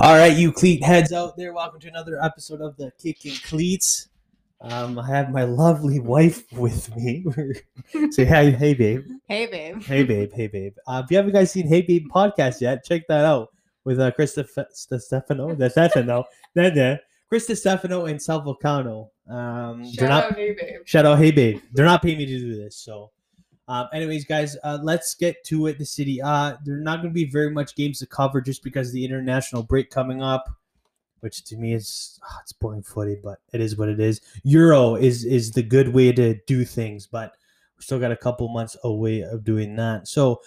All right, you cleat heads out there. Welcome to another episode of the Kickin Cleats. Um, I have my lovely wife with me. Say hey, hey, babe. Hey, babe. Hey, babe. Hey, babe. Uh, if you haven't guys seen Hey Babe podcast yet, check that out with uh, Chris Stef- Stefano, the Stefano, then then Chris Stefano and Sal Vulcano. Um, Shout not out, hey, babe. Shout out, hey babe. They're not paying me to do this, so. Um, anyways, guys, uh, let's get to it. The city. Uh, there are not going to be very much games to cover just because of the international break coming up, which to me is ah, it's boring footy, but it is what it is. Euro is is the good way to do things, but we still got a couple months away of doing that. So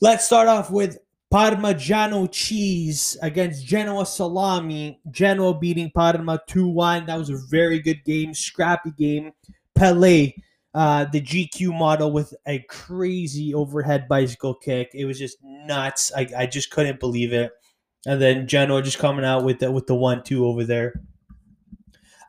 let's start off with Parmigiano cheese against Genoa salami. Genoa beating Parma 2 1. That was a very good game, scrappy game. Pele, uh, the GQ model with a crazy overhead bicycle kick. It was just nuts. I, I just couldn't believe it. And then Genoa just coming out with the, with the 1 2 over there.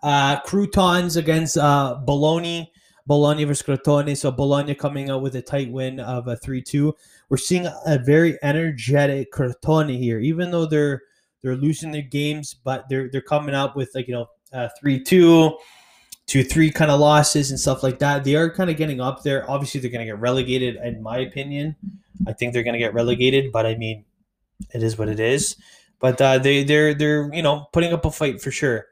Uh, Croutons against uh, Bologna. Bologna versus Crotone. So Bologna coming out with a tight win of a 3 2 we're seeing a very energetic Crotone here, even though they're they're losing their games, but they're they're coming up with like you know uh, three two, two three kind of losses and stuff like that. They are kind of getting up there. Obviously, they're going to get relegated, in my opinion. I think they're going to get relegated, but I mean, it is what it is. But uh, they they're they're you know putting up a fight for sure.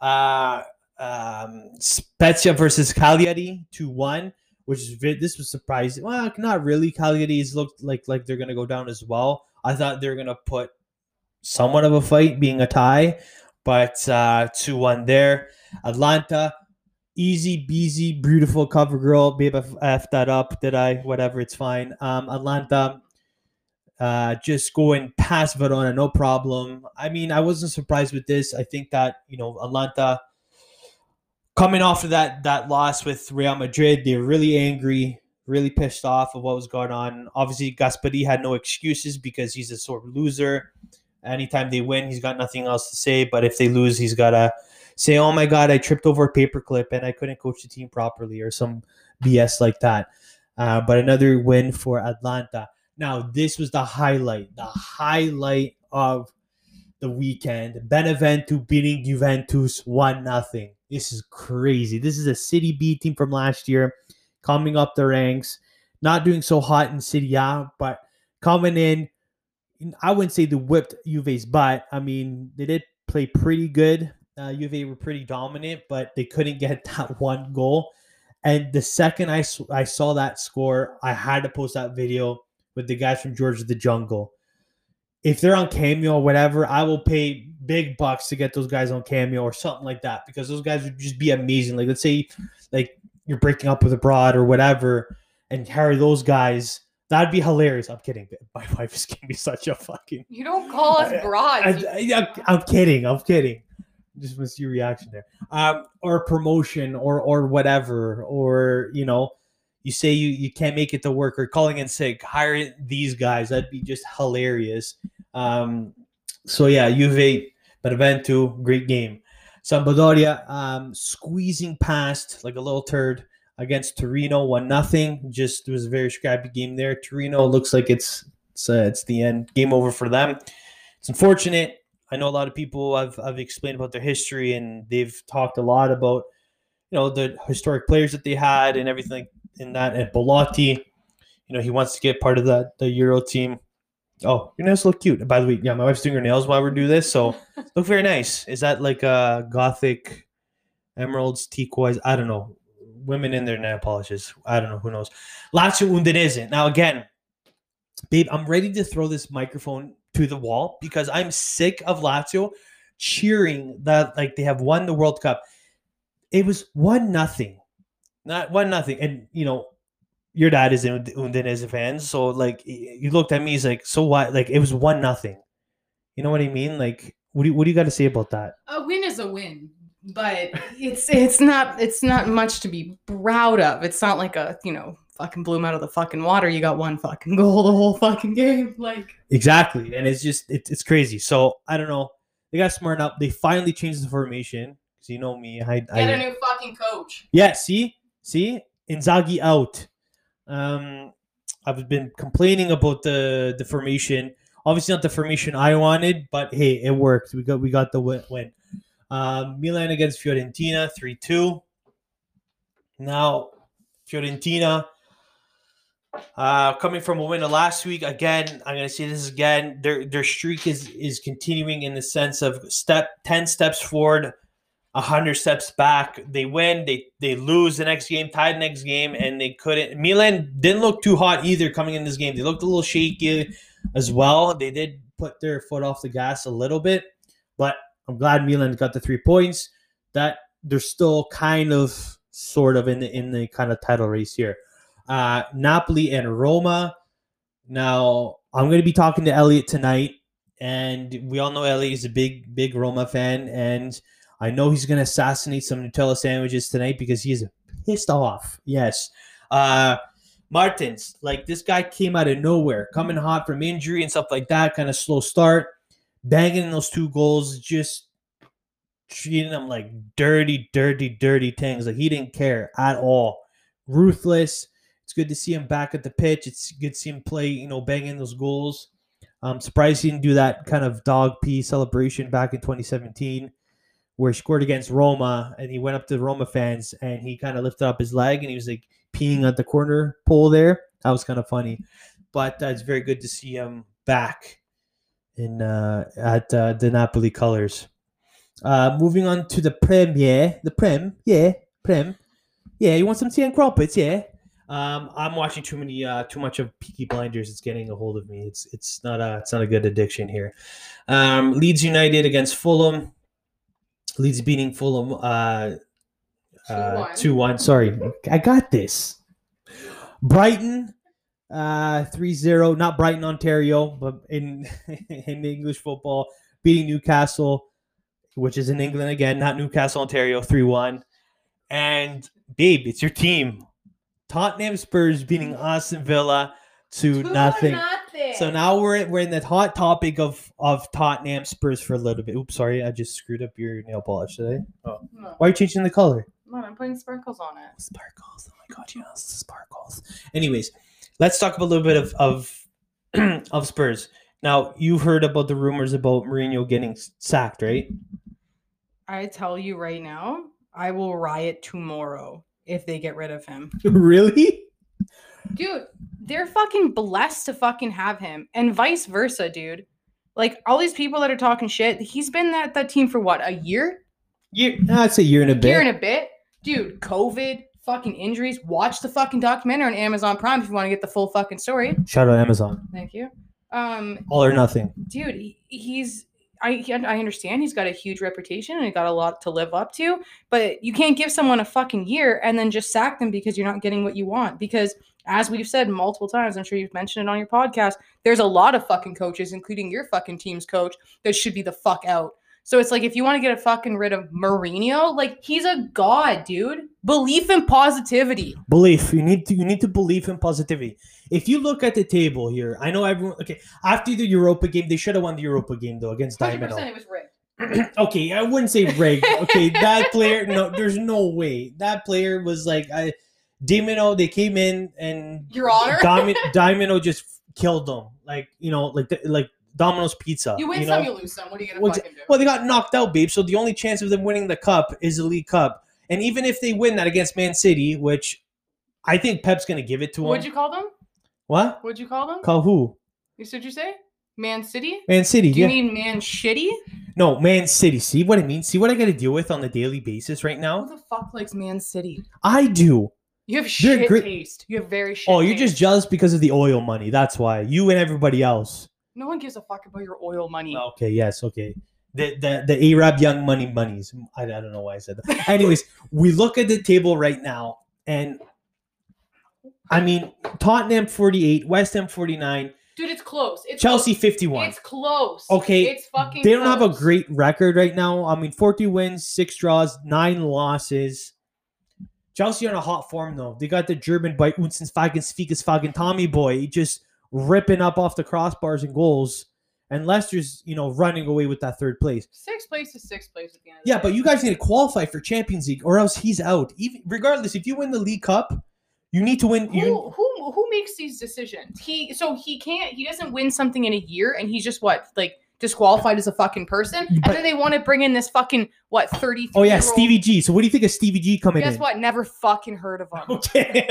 Uh, um, Spezia versus Cagliari two one which is this was surprising. Well, not really. Cagliari's looked like like they're gonna go down as well. I thought they were gonna put somewhat of a fight, being a tie, but uh, two one there. Atalanta, easy beasy, beautiful cover girl. Babe, I f that up. Did I? Whatever, it's fine. Um, Atalanta. Uh, just going past Verona, no problem. I mean, I wasn't surprised with this. I think that you know Atalanta coming off of that that loss with Real Madrid, they're really angry, really pissed off of what was going on. Obviously, Gasperi had no excuses because he's a sort of loser. Anytime they win, he's got nothing else to say. But if they lose, he's gotta say, "Oh my God, I tripped over a paperclip and I couldn't coach the team properly," or some BS like that. Uh, but another win for Atalanta. Now, this was the highlight, the highlight of the weekend. Benevento beating Juventus one nothing. This is crazy. This is a Serie B team from last year coming up the ranks, not doing so hot in Serie A, but coming in. I wouldn't say the whipped Juve's butt. I mean, they did play pretty good. Uh, Juve were pretty dominant, but they couldn't get that one goal. And the second I, I saw that score, I had to post that video with the guys from George of the Jungle if they're on Cameo or whatever, I will pay big bucks to get those guys on Cameo or something like that because those guys would just be amazing. Like let's say like you're breaking up with a broad or whatever, and carry those guys. That'd be hilarious. I'm kidding. My wife is giving me such a fucking. You don't call us broads. I, am kidding. I'm kidding. Just was your reaction there. Um, or promotion or or whatever, or you know, you say you you can't make it to work or calling in sick. Hire these guys. That'd be just hilarious. Um, so yeah, Juve, Benevento, great game. Sampdoria um, squeezing past like a little turd against Torino, one nothing. Just it was a very scrappy game there. Torino looks like it's it's, uh, it's the end, game over for them. It's unfortunate. I know a lot of people I've I've explained about their history and they've talked a lot about you know the historic players that they had and everything in that. And Belotti, you know, he wants to get part of that the Euro team. Oh, your nails look cute. By the way, yeah, my wife's doing her nails while we do this, so look very nice. Is that like a gothic emeralds, turquoise? I don't know. Women in their nail polishes. I don't know. Who knows? Lazio Udinese. Now again, babe, I'm ready to throw this microphone to the wall because I'm sick of Lazio cheering that like they have won the World Cup. It was one nothing, not one nothing, and you know your dad is an Udinese fan, so like you looked at me, he's like, so what? Like it was one nothing. You know what I mean? Like, what do you, what do you got to say about that? A win is a win, but it's it's not it's not much to be proud of. It's not like a you know fucking blew him out of the fucking water. You got one fucking goal the whole fucking game, like exactly. And it's just it, it's crazy. So I don't know. They got smart up. They finally changed the formation because you know me. I, get I, a new fucking coach. Yeah. See, see, Inzaghi out. Um, I've been complaining about the the formation. Obviously not the formation I wanted, but hey, it worked. We got we got the wi- win. Um, Milan against Fiorentina, three two. Now, Fiorentina, uh, coming from a win last week, again, I'm gonna say this again. Their their streak is is continuing in the sense of step ten steps forward, hundred steps back. They win, they they lose the next game, tied the next game, and they couldn't. Milan didn't look too hot either coming in this game. They looked a little shaky as well. They did put their foot off the gas a little bit, but I'm glad Milan got the three points. That they're still kind of sort of in the in the kind of title race here. Uh, Napoli and Roma. Now I'm going to be talking to Elliot tonight, and we all know Elliot is a big big Roma fan, and I know he's going to assassinate some Nutella sandwiches tonight because he is pissed off. Yes. Uh, Mertens, like this guy came out of nowhere, coming hot from injury and stuff like that, kind of slow start, banging those two goals, just treating them like dirty, dirty, dirty things. Like he didn't care at all. Ruthless. It's good to see him back at the pitch. It's good to see him play, you know, banging those goals. I'm surprised he didn't do that kind of dog pee celebration back in 2017 where he scored against Roma and he went up to the Roma fans and he kind of lifted up his leg and he was like peeing at the corner pole there. That was kind of funny. But uh, it's very good to see him back in uh, at uh, the Napoli colors. Uh, moving on to the Premier, the Prem, yeah, Prem, yeah. You want some tea and crumpets, yeah. Um, I'm watching too many, uh, too much of Peaky Blinders. It's getting a hold of me. It's it's not a it's not a good addiction here. Um, Leeds United against Fulham. Leeds beating Fulham uh, uh, 2-1. 2 1. Sorry, I got this. Brighton uh 3-0 not brighton ontario but in in english football beating newcastle which is in england again not newcastle ontario 3-1 and babe it's your team tottenham spurs beating aston villa to Two nothing nothing. so now we're we're in the hot topic of of Tottenham Spurs for a little bit. Oops, sorry, I just screwed up your nail polish today. Oh. No, Why are you changing the color? no, I'm putting sparkles on it. Sparkles. Oh my god, yes, sparkles. Anyways, let's talk about a little bit of of of Spurs. Now you've heard about the rumors about Mourinho getting sacked, right? I tell you right now, I will riot tomorrow if they get rid of him. really? Dude, they're fucking blessed to fucking have him. And vice versa, dude. Like all these people that are talking shit, he's been at that team for what, a year? Year, that's a year and a bit. Year and a bit? Dude, COVID, fucking injuries. Watch the fucking documentary on Amazon Prime if you want to get the full fucking story. Shout out Amazon. Thank you. Um, All or nothing. dude, he, he's I I understand he's got a huge reputation and he got a lot to live up to, but you can't give someone a fucking year and then just sack them because you're not getting what you want. Because as we've said multiple times, I'm sure you've mentioned it on your podcast, there's a lot of fucking coaches, including your fucking team's coach, that should be the fuck out. So it's like if you want to get a fucking rid of Mourinho, like he's a god, dude. Belief in positivity. Belief. You need to you need to believe in positivity. If you look at the table here, I know everyone. Okay, after the Europa game, they should have won the Europa game though against 100% Dynamo. it was rigged. okay, I wouldn't say rigged. Okay, that player, no, there's no way. That player was like, I, Domino, they came in and Your Honor. Domi- Domino just killed them. Like, you know, like like Domino's Pizza. You win know? some, you lose some. What are you gonna Well, fucking do? Well, they got knocked out, babe. So the only chance of them winning the cup is the League Cup. And even if they win that against Man City, which I think Pep's going to give it to them. What'd you call them? what? What'd you call them? Call who? You said you say? Man City? Man City. Do you yeah. mean man shitty? no, Man City. See what I mean? See what I got to deal with on a daily basis right now? Who the fuck likes Man City? I do. You have They're shit taste. You have very oh, shit Oh, you're just jealous because of the oil money. That's why. You and everybody else. No one gives a fuck about your oil money. Okay, yes, okay. The the the Arab young money monies. I, I don't know why I said that. Anyways, we look at the table right now, and I mean Tottenham 48, West Ham 49, Dude, it's close. It's Chelsea close. 51. It's close. Okay, It's fucking They don't have a great record right now. I mean, 40 wins, six draws, nine losses. Chelsea are in a hot form though. They got the German by Unsens Fagens Figas Fagen Tommy boy just ripping up off the crossbars and goals. And Leicester's, you know, running away with that third place. Sixth place is sixth place at the end of the Yeah, but you guys need to qualify for Champions League or else he's out. Even regardless, if you win the League Cup, You need to win. Who, You, who who makes these decisions? He so he can't he doesn't win something in a year and he's just what like disqualified as a fucking person. But- and then they want to bring in this fucking what thirty. oh yeah, Stevie G. So what do you think of Stevie G coming in? Guess in? what? Never fucking heard of him. Okay,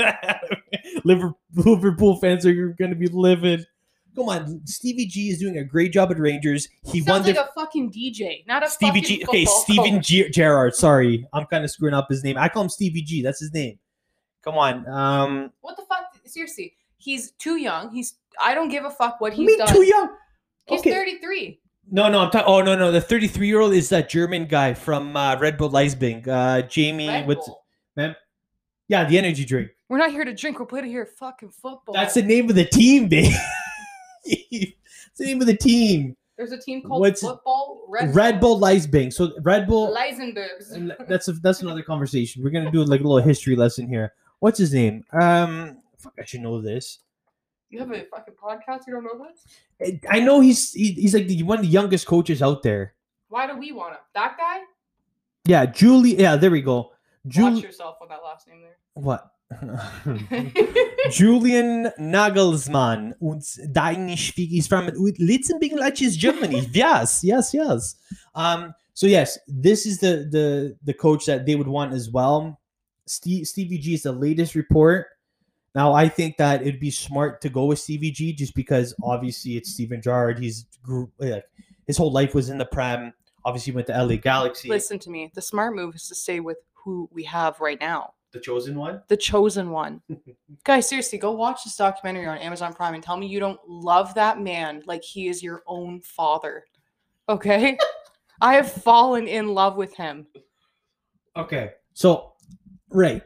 Liverpool, fans are going to be livid. Come on, Stevie G is doing a great job at Rangers. He won Sounds the like a fucking DJ, not a Stevie G. Okay, Steven. G- Gerrard. Sorry, I'm kind of screwing up his name. I call him Stevie G. That's his name. Come on. Um, What the fuck? Seriously, he's too young. He's I don't give a fuck what he's mean, done. too young. He's Okay. 33. No, no, I'm talking. Oh no, no, the 33 year old is that German guy from uh, Red Bull Leipzig. Uh, Jamie. Red What's Bull. yeah, the energy drink. We're not here to drink. We're playing here fucking football. That's the name of the team, babe. it's the name of the team. There's a team called What's- Football Red, Red Bull Leipzig. So Red Bull. Leisenbergs. that's a, that's another conversation. We're gonna do like a little history lesson here. What's his name? Um, fuck, I should know this. You have a fucking podcast. You don't know this? I- know he's he, he's like the, one of the youngest coaches out there. Why do we want him? That guy? Yeah, Julie. Yeah, there we go. Watch yourself on that last name there. What? Julian Nagelsmann und Danish he's from Litzenbingen, Germany. yes, yes, yes. Um, so yes, this is the the the coach that they would want as well. Steve, Stevie G is the latest report. Now I think that it'd be smart to go with Stevie G just because obviously it's Steven Gerrard. He's grew, like, his whole life was in the Prem. Obviously went to LA Galaxy, Listen to me. The smart move is to stay with who we have right now. the chosen one. The chosen one. Guys, seriously, go watch this documentary on Amazon Prime and tell me you don't love that man like he is your own father. Okay? I have fallen in love with him. Okay, so right,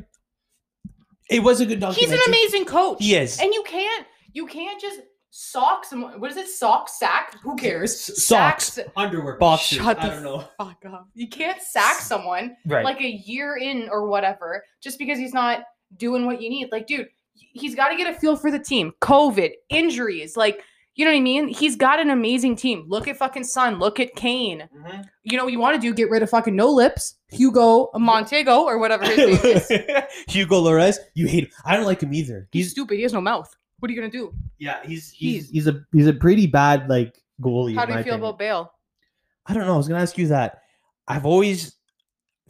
it was a good dog. He's an amazing coach. He is. And you can't you can't just sock someone. What is it? Sock sack? Who cares? Socks, Sacks- underwear, boxers. Shut I the don't know. Fuck up. You can't sack someone Right. like a year in or whatever just because he's not doing what you need. Like, dude, he's got to get a feel for the team. COVID, injuries, like, you know what I mean? He's got an amazing team. Look at fucking Son. Look at Kane. Mhm. You know what you want to do? Get rid of fucking no lips, Hugo Montego or whatever his name is. Hugo Lloris, you hate him. I don't like him either. He's He's stupid. He has no mouth. What are you gonna do? yeah, he's he's He's- he's a he's a pretty bad like goalie. How do you feel opinion. about Bale? I don't know. I was gonna ask you that. I've always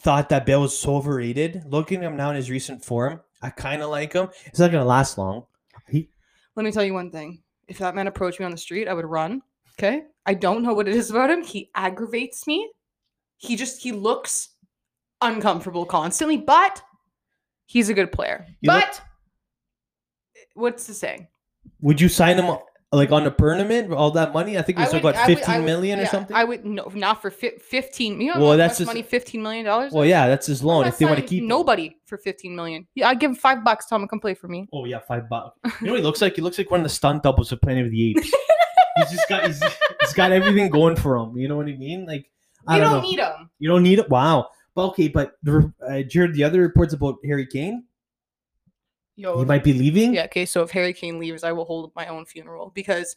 thought that Bale was so overrated. Looking at him now in his recent form, I kind of like him. It's not gonna last long. He... Let me tell you one thing. If that man approached me on the street, I would run. Okay. I don't know what it is about him. He aggravates me. He just he looks uncomfortable constantly, but he's a good player. You look- but eh, what's the saying? Would you sign him like on a tournament all that money? I think it was like would- I would- I fifteen would- million or yeah, something. I would no, not for fi- fifteen. You know Well, that's just- money. Fifteen million dollars. well, yeah, that's his loan if they want to keep nobody for fifteen million. Yeah, I'd give him five bucks. Tell him to come play for me. Oh yeah, five bucks. You know what he looks like? He looks like one of the stunt doubles of Planet of the Apes. he's just got he's, he's got everything going for him. You know what I mean? Like I You don't, don't, need him. you don't need it. Wow. But okay, but the, uh, Jared, the other reports about Harry Kane, Yo, he might be leaving. Yeah, okay, so if Harry Kane leaves, I will hold my own funeral because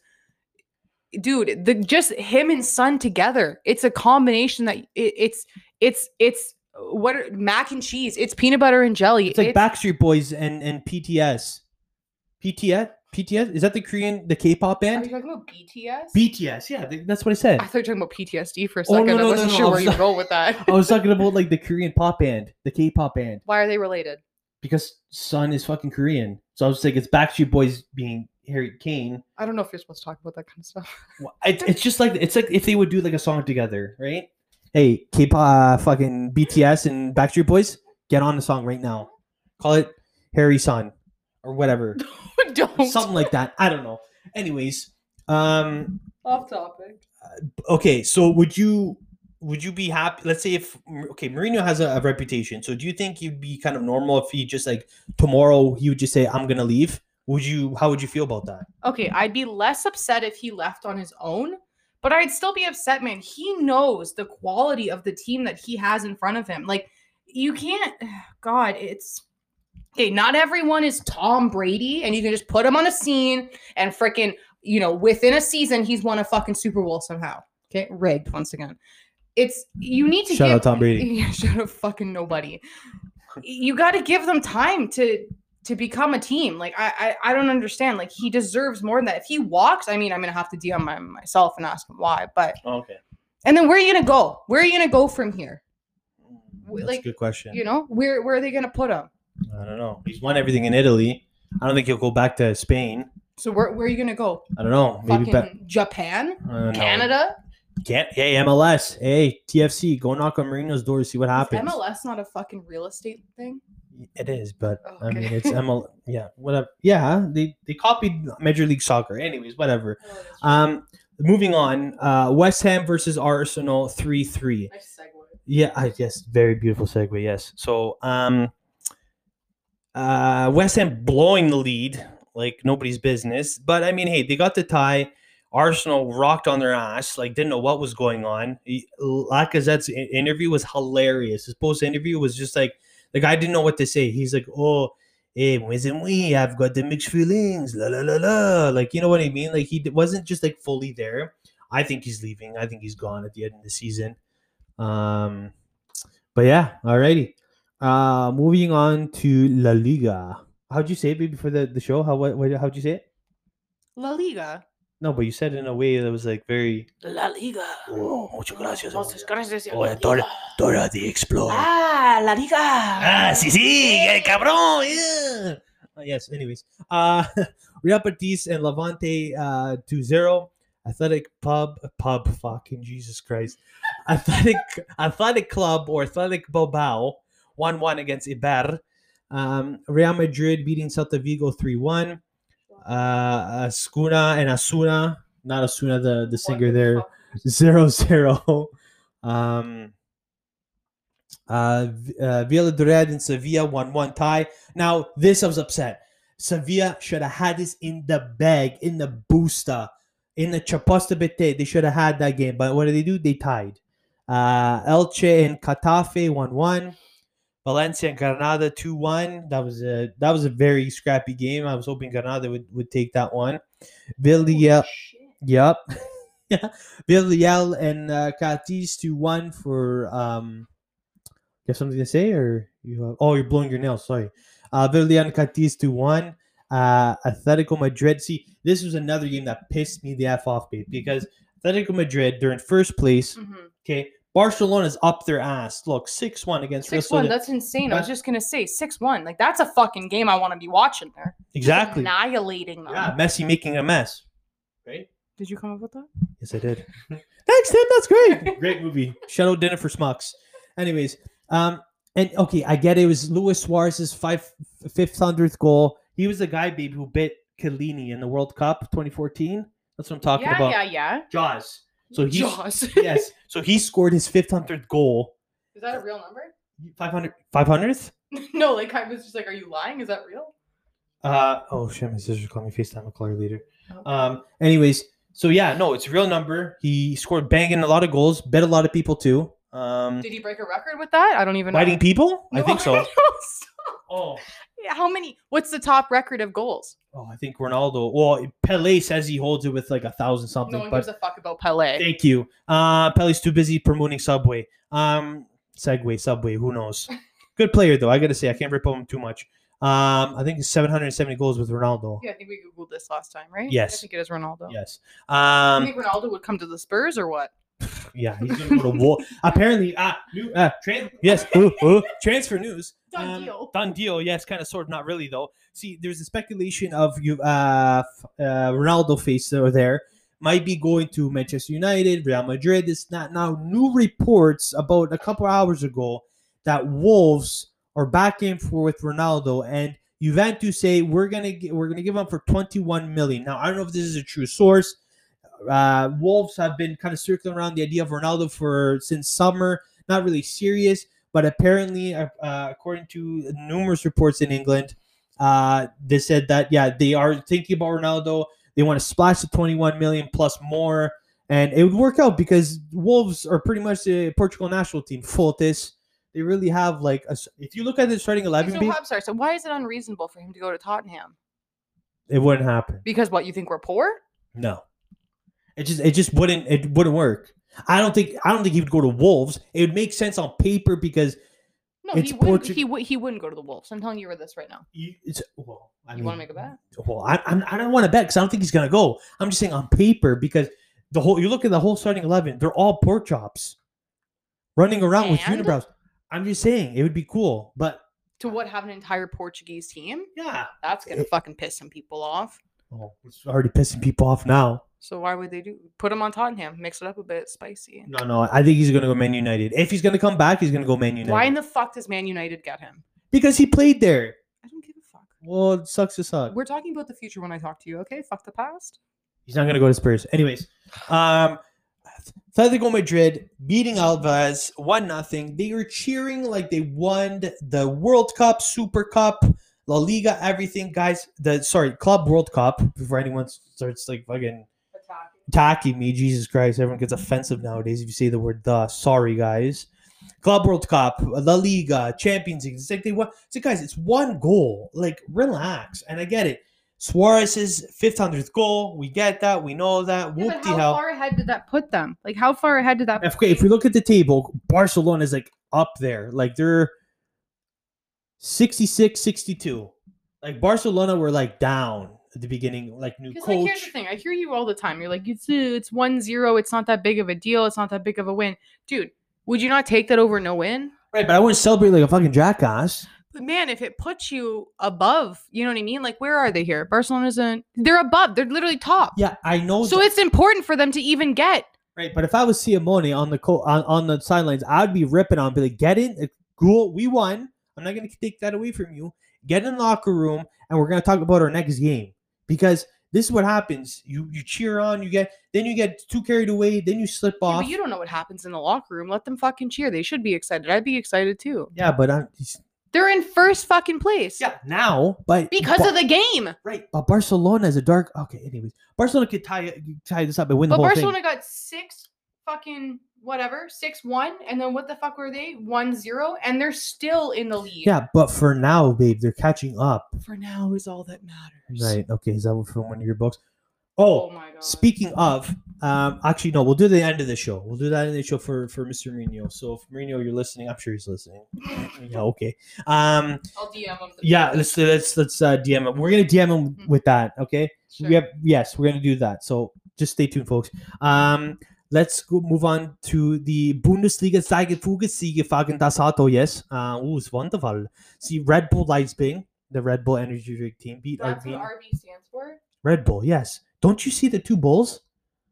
dude, the just him and son together, it's a combination that it, it's it's it's what are, mac and cheese, it's peanut butter and jelly. It's like Backstreet Boys and and PTS. PTS, PTS is that the Korean the K-pop band? Are you talking about BTS? BTS, yeah, that's what I said. I thought you were talking about PTSD for a Oh, second. no, no, I no, wasn't no, sure I where you go with that. I was talking about like the Korean pop band, the K-pop band, Why are they related? Because Son is fucking Korean. So I was like, it's Backstreet Boys being Harry Kane. I don't know if you're supposed to talk about that kind of stuff. Well, It, it's just like it's like if they would do like a song together, right? Hey, K-pop, uh, fucking BTS and Backstreet Boys, get on the song right now. Call it Harry Son or whatever, don't. something like that. I don't know. Anyways, um, Off topic. okay. So would you would you be happy? Let's say if okay, Mourinho has a, a reputation. So do you think you'd be kind of normal if he just like tomorrow he would just say I'm gonna leave? Would you? How would you feel about that? Okay, I'd be less upset if he left on his own, but I'd still be upset, man. He knows the quality of the team that he has in front of him. Like, you can't, God, it's okay. Not everyone is Tom Brady, and you can just put him on a scene and freaking, you know, within a season, he's won a fucking Super Bowl somehow. Okay, rigged once again. It's you need to Shout give, out Tom Brady. Shout out fucking nobody. You got to give them time to to become a team. Like I, I I don't understand. Like he deserves more than that. If he walks, I mean, I'm gonna have to DM my, myself and ask him why. But oh, Okay. and then where are you gonna go? Where are you gonna go from here? That's like, a good question. You know, where where are they gonna put him? I don't know. He's won everything in Italy. I don't think he'll go back to Spain. So where where are you gonna go? I don't know. Maybe Fucking back. Japan, I don't know. Canada. Can't. Hey, MLS. Hey, TFC. Go knock on Mourinho's door. to See what happens. MLS not a fucking real estate thing? It is, but I mean, it's ML. Yeah, whatever. Yeah, they they copied Major League Soccer. Anyways, whatever. Um, moving on. Uh, West Ham versus Arsenal, three three. Nice segue. Yeah, I guess very beautiful segue. Yes. So, um, uh, West Ham blowing the lead like nobody's business. But I mean, hey, they got the tie. Arsenal rocked on their ass, like didn't know what was going on. Lacazette's interview was hilarious. His post interview was just like the guy didn't know what to say. He's like, "Oh, hey, wasn't we? I've got the mixed feelings." La la la la. Like you know what I mean? Like he wasn't just like fully there. I think he's leaving. I think he's gone at the end of the season. Um, but yeah, alrighty. Uh, moving on to La Liga. How'd you say it before the, the show? How what how'd you say it? La Liga. No, but you said it in a way that was like very. La Liga. Oh, muchas gracias. Muchas gracias. Oh, Dora, Dora the Explorer. Ah, La Liga. Ah, sí, sí, el cabrón. Yeah. Uh, yes. Anyways, uh, Real Betis and Levante uh 2-0. Athletic Pub Pub. Fucking Jesus Christ. Athletic Athletic Club or Athletic Bilbao one one against Eibar. Um, Real Madrid beating Celta Vigo three one. Uh, Ascuna and Asuna, not Asuna, the the singer there zero zero. Um, uh, uh, Villarreal and Sevilla one one tie. Now this I was upset. Sevilla should have had this in the bag, in the booster, in the Chaposta Bete. They should have had that game, but what did they do? They tied. Uh, Elche and Getafe one one. Valencia and Granada two one. That was a that was a very scrappy game. I was hoping Granada would, would take that one. Villarreal. Yep. yeah. Villarreal and uh, Cadiz to one for um. You have something to say, or you? Have, oh, you're blowing your nails. Sorry. Uh, Villarreal and Cadiz to one. Uh, Atletico Madrid. See, this was another game that pissed me the f off, babe, because Atletico Madrid they're in first place. Mhm. Okay, Barcelona's up their ass. Look, six one against Six one. That's insane. I was just gonna say six one. Like that's a fucking game I want to be watching there. Just Exactly. Annihilating them. Yeah, Messi making a mess. Right. Did you come up with that? Yes, I did. Thanks, Tim. That's great. great movie. Shadow Dinner for Schmucks. Anyways, um, and okay, I get it. It was Luis Suarez's five fifth hundredth goal. He was the guy, babe, who bit Chiellini in the World Cup 2014. That's what I'm talking yeah, about. yeah, yeah. Jaws. So he Jaws. yes. So he scored his fifth hundredth goal. Is that a real number? 500 500th? no, like I was just like, are you lying? Is that real? Uh oh shit, my sister called me FaceTime. I'll call her later. Okay. Um, anyways, so yeah, no, it's a real number. He scored banging a lot of goals, bet a lot of people too. Um, Did he break a record with that? I don't even know. biting people? I think so. don't. Stop. Oh, Yeah, How many? What's the top record of goals? oh, I think Ronaldo. Well, Pele says he holds it with like a thousand something, No one but gives a fuck about Pele. thank you. Uh, Pele's too busy promoting Subway. Um, Segway, Subway, who knows? Good player though. I gotta say, I can't rip on him too much. Um, I think it's 770 goals with Ronaldo. Yeah, I think we googled this last time, right? Yes. I think it is Ronaldo. Yes. You Um, think Ronaldo would come to the Spurs or what? Yeah, he's gonna go to war. Apparently, ah, new, uh, tran- yes, ooh, ooh, transfer news. Done Um, deal. Done deal. Yes, kind of, sort of, not really though. See, there's a speculation of you, uh, uh, Ronaldo face or there might be going to Manchester United, Real Madrid. It's not now new reports about a couple hours ago that Wolves are back in for with Ronaldo and Juventus say we're gonna gi- we're gonna give him for 21 million. Now I don't know if this is a true source. Uh, Wolves have been kind of circling around the idea of Ronaldo for since summer. Not really serious, but apparently, uh, uh, according to numerous reports in England, uh, they said that yeah, they are thinking about Ronaldo. They want to splash the 21 million plus more, and it would work out because Wolves are pretty much the Portugal national team. Fultis, they really have like a if you look at the starting 11, So, I'm sorry. So why is it unreasonable for him to go to Tottenham? it wouldn't happen. Because what you think we're poor? No. It just it just wouldn't it wouldn't work. I don't think I don't think he would go to Wolves. It would make sense on paper because No, It's he wouldn't. Portu- He would. He wouldn't go to the Wolves. I'm telling you this right now. You, it's, well, I mean, wanna make a bet? Well, I, I'm, I don't want to bet because I don't think he's gonna go. I'm just saying on paper because the whole you look at the whole starting eleven, they're all pork chops running around with unibrows. I'm just saying it would be cool, but To what have an entire Portuguese team? yeah, That's gonna It- fucking piss some people off. Oh, it's already pissing people off now. So why would they do? Put him on Tottenham. Mix it up a bit, spicy. No, no, I think he's gonna go Man United. If he's gonna come back, he's gonna go Man United. Why in the fuck does Man United get him? because he played there. I don't give a fuck. Well, it sucks to suck. We're talking about the future when I talk to you. Okay, fuck the past. He's not to go to Spurs. Anyways, um, Atletico Madrid beating Alavés one nothing. They were cheering like they won the World Cup, Super Cup, La Liga, everything, guys. The sorry, Club World Cup. Before anyone starts like fucking attacking me, Jesus Christ, everyone gets offensive nowadays if you say the word "the." Sorry, guys. Club World Cup, La Liga, Champions League. It's like they won. So, guys, it's one goal. Like, relax. And I get it. Suarez's fifth hundredth goal. We get that. We know that. Yeah, how hell. far ahead did that put them? Like, how far ahead did that? Okay, if we look at the table, Barcelona is like up there. Like they're 66, 62. Like Barcelona were like down at the beginning, like new coach. like, here's the thing. I hear you all the time. You're like, it's it's one zero. It's not that big of a deal. It's not that big of a win, dude. Would you not take that over no win? right, but I wouldn't celebrate like a fucking jackass. But man, if it puts you above, you know what I mean? Like, where are they here? Barcelona's in. They're above. They're literally top. Yeah, I know. So that- it's important for them to even get. right, but if I was Simeone on the co- on, on the sidelines, I'd be ripping on, be like, get in, uh, cool, we won. I'm not gonna take that away from you. Get in the locker room, and we're gonna talk about our next game because this is what happens. You you cheer on, you get then you get too carried away, then you slip Yeah, off. but you don't know what happens in the locker room. Let them fucking cheer. They should be excited. I'd be excited too. Yeah, but I'm They're in first fucking place. yeah now, but Because of the game. right, but Barcelona is a dark. Okay, anyways, Barcelona could tie tie this up and win the But whole Barcelona thing. got six fucking whatever, six one, and then what the fuck were they? One zero, and they're still in the lead. Yeah, but for now, babe, they're catching up. For now is all that matters. Right? Okay, is that from one of your books? Oh Oh, my god. speaking of, um, actually no, we'll do the end of the show. We'll do that in the show for for Mr. Mourinho. So if Mourinho, you're listening, I'm sure he's listening. yeah, okay. Um, I'll DM them. yeah, let's let's let's uh, DM him. We're gonna DM him with that. Okay. Sure. We have yes, we're gonna do that. So just stay tuned, folks. Um, let's go move on to the Bundesliga Zeige Siege Fagen das Auto. Yes. Uh, oh, it's wonderful. See, Red Bull Leipzig, the Red Bull energy drink team, beat That's RB. what RB stands for. Red Bull. Yes. Don't you see the two bulls?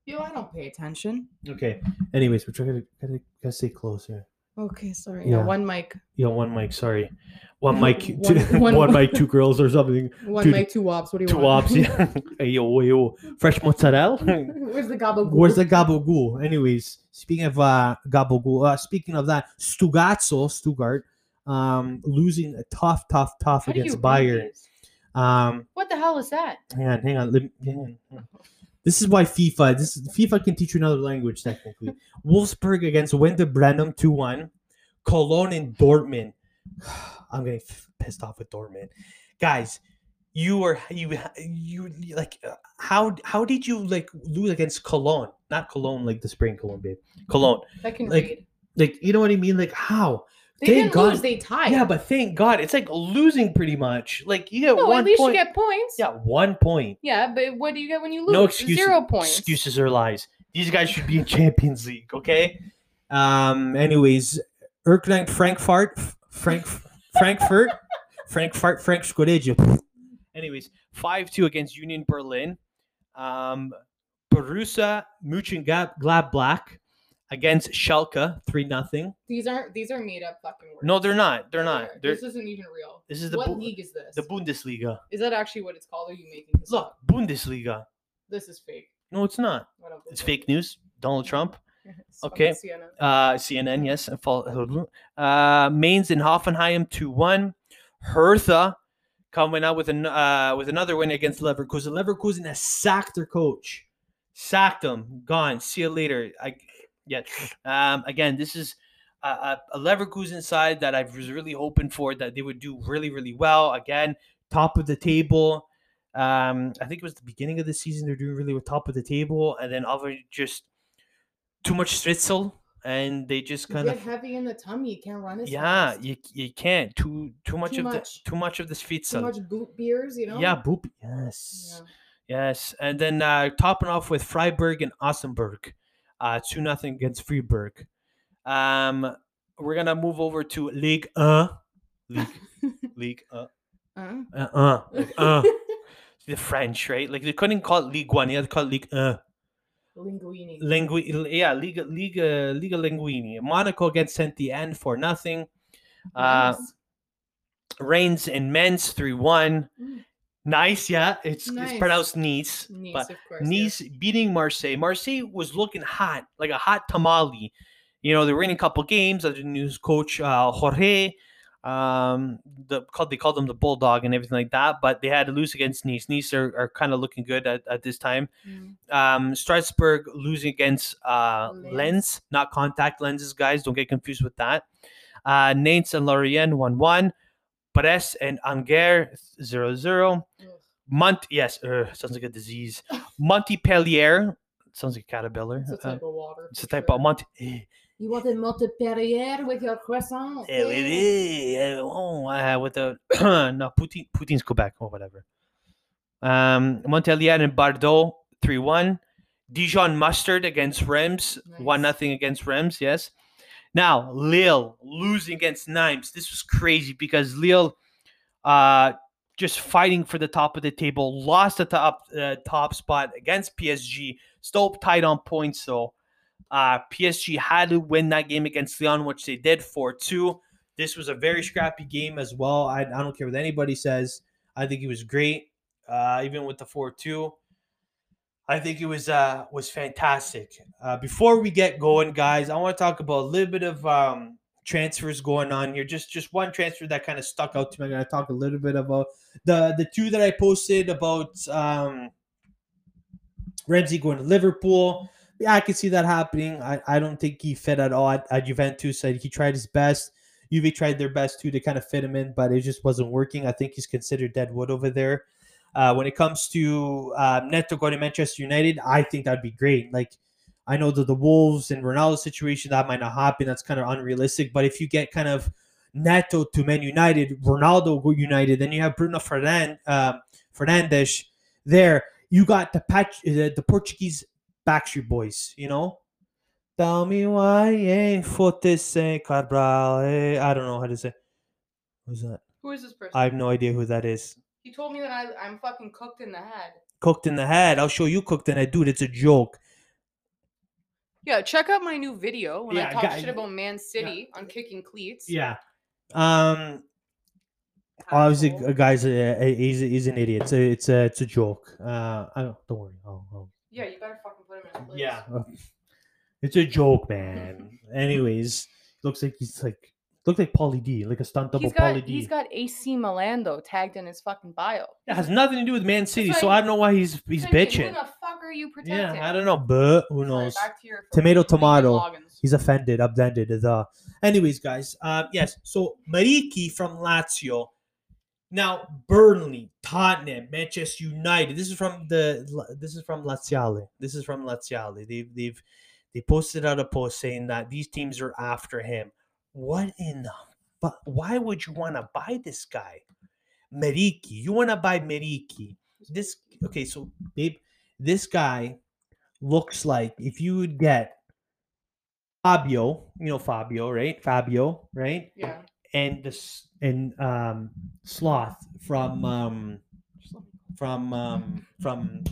Yo, I don't pay attention. Okay. Anyways, we're trying to gotta, gotta stay close here. Okay, sorry. Yeah. Yeah, one mic. Yeah, one mic. Sorry, one mic. One- two, one- one mic, two girls or something. One Dude, mic, two wops. What do you Two want? ops. Yeah. hey, yo, yo, fresh mozzarella. Where's the gobble? Where's the gabagool? Anyways, speaking of uh, gabagool, uh, speaking of that, Stugazzo, Stuttgart, um, losing a tough, tough, tough How do you against read Bayern. these? Um, What the hell is that? hang on, hang on. Let me, hang on. This is why FIFA. This is, FIFA can teach you another language technically. Wolfsburg against Werder Bremen two one. Cologne and Dortmund. I'm getting pissed off with Dortmund, guys. You are you you like how how did you like lose against Cologne? Not Cologne like the spring Cologne, babe. Cologne, I can Like, read. like you know what I mean? Like how? They thank didn't God- lose. They tied. Yeah, but thank God it's like losing pretty much. Like you get no, one at least point. you get points. yeah, one point. Yeah, but what do you get when you lose? No excuses. Zero points. Excuses are lies. These guys should be in Champions League, okay? Um. Anyways, Erklang Frankfurt, Frank, Frankfurt, Frankfurt, Frank Scoreggio. Anyways, five two against Union Berlin. Um, Borussia Mönchengladbach against Schalke, three nothing. These aren't. These are made up fucking words. No, they're not. They're not. They're, this isn't even real. this is the what Bu- league is this? the Bundesliga. is that actually what it's called? Are you making this Look, up? Bundesliga. This is fake. No, it's not. It's fake news. Donald Trump. Okay. CNN. Uh, CNN, yes. Uh, Mainz and Hoffenheim 2 1. Hertha coming out with an uh, with another win against Leverkusen. Leverkusen has sacked their coach. Sacked him. Gone. See you later. I yeah. Um, again, this is a, a, Leverkusen side that I was really hoping for that they would do really, really well. Again, top of the table. Um, I think it was the beginning of the season they're doing really well, top of the table, and then other just too much stritzel and they just kind of heavy in the tummy. You can't run as yeah, fast. you you can't too too much Too of much. the too much of the this Too much boot beers, you know. Yeah, boop. Yes. Yeah. Yes, and then uh, topping off with Freiburg and Ossenberg, uh, two nothing against Freiburg. Um, we're gonna move over to League Uh, League League Uh, Uh. uh, uh, like, uh. the French, right? Like they couldn't call it League One, you had to call it League Uh. Linguini. Lingui, yeah, Liga Liga Liga Linguini. Monaco against Saint Etienne for nothing. Uh, Nice. Reigns and Men's three one. Mm. Nice, yeah. It's it's pronounced Nice, Nice, but course. Nice beating Marseille. Marseille was looking hot, like a hot tamale. You know, they were winning a couple games under news coach uh, Jorge. Um, the called they called them the bulldog and everything like that, but they had to lose against Nice. Nice are, are kind of looking good at, at this time. Mm. Um, Strasbourg losing against uh, Lens. Lens, not contact lenses, guys. Don't get confused with that. Uh, Nantes and Lorient 1 1. Brest and Angers 0 0. Ugh. Mont, yes, uh, sounds like a disease. Montpellier, sounds like a caterpillar. It's a Uh, type of water. it's a type sure. of Mont. eh, You want a Montpellier with your croissant? eh, eh, eh, eh, oh, uh, with the no Poutine, Poutine's Quebec or whatever. Um, Montpellier and Bordeaux three one. Dijon Mustard against Reims one Nice. nothing against Reims. Yes. Now Lille losing against Nimes. This was crazy because Lille, uh, just fighting for the top of the table, lost the top uh, top spot against PSG. Still tied on points though. Uh, PSG had to win that game against Lyon, which they did 4 2. This was a very scrappy game as well. I, I don't care what anybody says. I think he was great, uh, even with the 4 2. I think it was uh, was fantastic. Uh, before we get going, guys, I want to talk about a little bit of um, transfers going on here. Just just one transfer that kind of stuck out to me. I'm to talk a little bit about the the two that I posted about um, Ramsey going to Liverpool. Yeah, I can see that happening. I, I don't think he fit at all at, at Juventus. He tried his best. Juve tried their best too to kind of fit him in, but it just wasn't working. I think he's considered dead wood over there. Uh, when it comes to uh, Neto going to Manchester United, I think that'd be great. Like, I know that the Wolves and Ronaldo situation that might not happen. That's kind of unrealistic. But if you get kind of Neto to Man United, Ronaldo go United, then you have Bruno Fernand, uh, Fernandes there. You got the patch, the, the Portuguese Backstreet Boys. You know, tell me why ain't say Cabral. eh? I don't know how to say. Who's that? Who is this person? I have no idea who that is. He told me that I, I'm fucking cooked in the head. Cooked in the head. I'll show you cooked in the head, dude. It's a joke. Yeah, check out my new video when Yeah, I talk guy- shit about Man City on kicking cleats. Yeah. Um. Obviously, Asshole. a guy's a, a- he's a, he's an idiot. It's a it's a it's a joke. Uh, I don't don't worry. I'll, I'll, Yeah, you better fucking put him in his place. yeah, uh, it's a joke, man. Anyways, looks like he's like look like Paulie D, like a stunt double He's got Paulie D. he's got AC Milan though tagged in his fucking bio. it has nothing to do with Man City, so I don't know why he's he's bitching. Who the fuck are you protecting? Yeah, I don't know, but who Sorry, knows? back to your Tomato, tomato. He's offended, offended. The anyways, guys. Um, yes. So Muriqi from Lazio. Now Burnley, Tottenham, Manchester United. This is from the. This is from Laziale. This is from Laziale. They've they've they posted out a post saying that these teams are after him. What in the? But why would you want to buy this guy, Muriqi. You want to buy Muriqi. This okay? So babe, this guy looks like if you would get Fabio, you know Fabio, right? Fabio, right? Yeah. And this and um Sloth from um from um from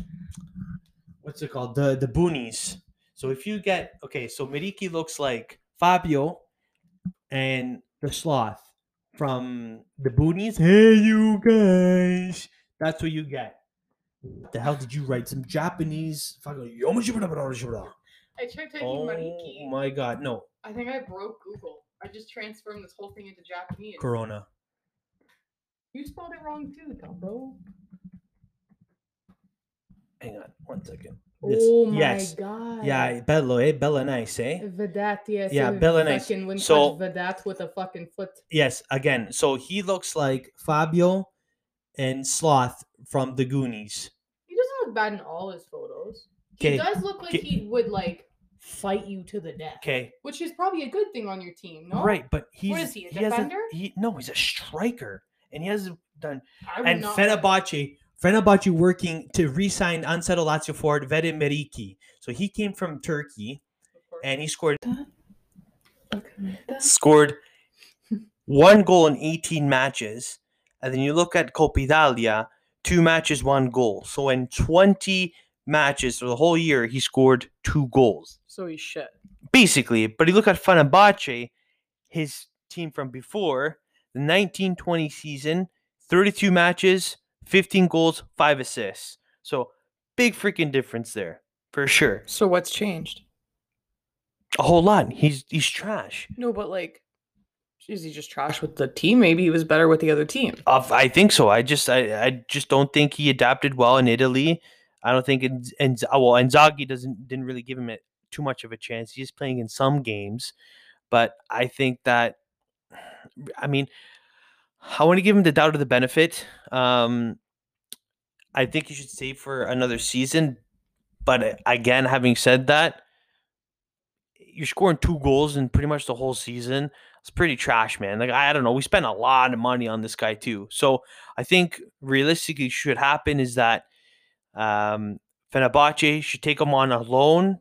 what's it called? The the Goonies. So if you get okay, so Muriqi looks like Fabio and the Sloth from the Goonies. Hey you guys. That's what you get. What the hell did you write? Some Japanese fucking I tried typing Oh Muriqi. my god, no. I think I broke Google. I just transformed this whole thing into Japanese. Corona. You spelled it wrong too, bro. Hang on one second. This- Oh my yes. god. Yeah, bello, eh? Bella nice, eh? Vedat, yes. Yeah, Bella nice. So- Vedat with a fucking foot. Yes, again. So he looks like Fabio and Sloth from the Goonies. He doesn't look bad in all his photos. He does look like he would like fight you to the death. Okay, Which is probably a good thing on your team, no? right, but he's is he, a defender? He no, he's a striker, and he hasn't done. I And Fenerbahce, Fenerbahce working to re-sign Ansel Lazio forward Vedat Muriqi. So he came from Turkey, and he scored scored one goal in 18 matches. And then you look at Coppa Italia, two matches, one goal. So in 20 matches for the whole year, he scored two goals. So he's shit. Basically, but you look at Fenerbahce, his team from before, the 1920 season, 32 matches, 15 goals, 5 assists. So big freaking difference there, for sure. So what's changed? A whole lot. He's he's trash. No, but like, is he just trash with the team? Maybe he was better with the other team. Uh, I think so. I just I, I just don't think he adapted well in Italy. I don't think and and well Inzaghi doesn't didn't really give him it too much of a chance. He's playing in some games, but I think that I mean I want to give him the doubt of the benefit. Um, I think he should stay for another season. But uh, again, having said that, you're scoring two goals in pretty much the whole season. It's pretty trash, man. Like I don't know. We spent a lot of money on this guy too. So I think realistically, should happen is that um, Fenerbahce should take him on a loan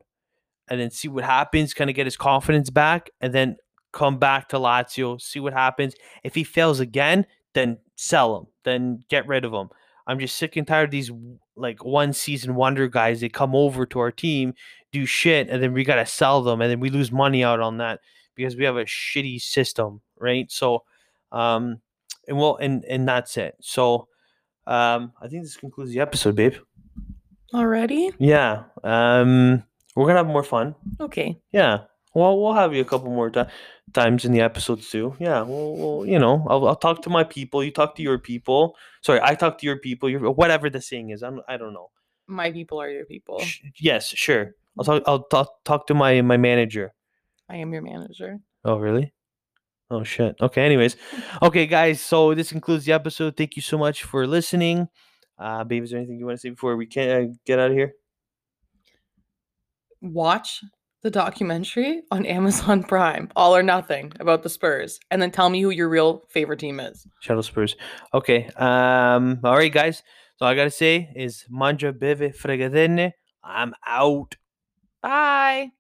and then see what happens. Kind of get his confidence back, and then come back to Lazio. See what happens. If he fails again, then sell him. Then get rid of him. I'm just sick and tired of these like one season wonder guys. They come over to our team, do shit, and then we gotta sell them, and then we lose money out on that because we have a shitty system, right? So, um, and well, and and that's it. So, um, I think this concludes the episode, babe. Already? Yeah. Um, we're gonna have more fun. Okay. Yeah. Well, we'll have you a couple more ti times in the episodes too. Yeah. Well, well you know, I'll, I'll talk to my people. You talk to your people. Sorry, I talk to your people. Your whatever the saying is. I'm. I don't know. My people are your people. Sh- yes, sure. I'll talk. I'll talk talk to my my manager. I am your manager. Oh, really? Oh shit. Okay. Anyways, okay, guys. So this concludes the episode. Thank you so much for listening. Uh, babe, is there anything you want to say before we can uh, get out of here? Watch the documentary on Amazon Prime, All or Nothing, about the Spurs, and then tell me who your real favorite team is. Shadow Spurs. Okay. Um. All right, guys. So all I gotta say is manja beve fregadene. I'm out. Bye.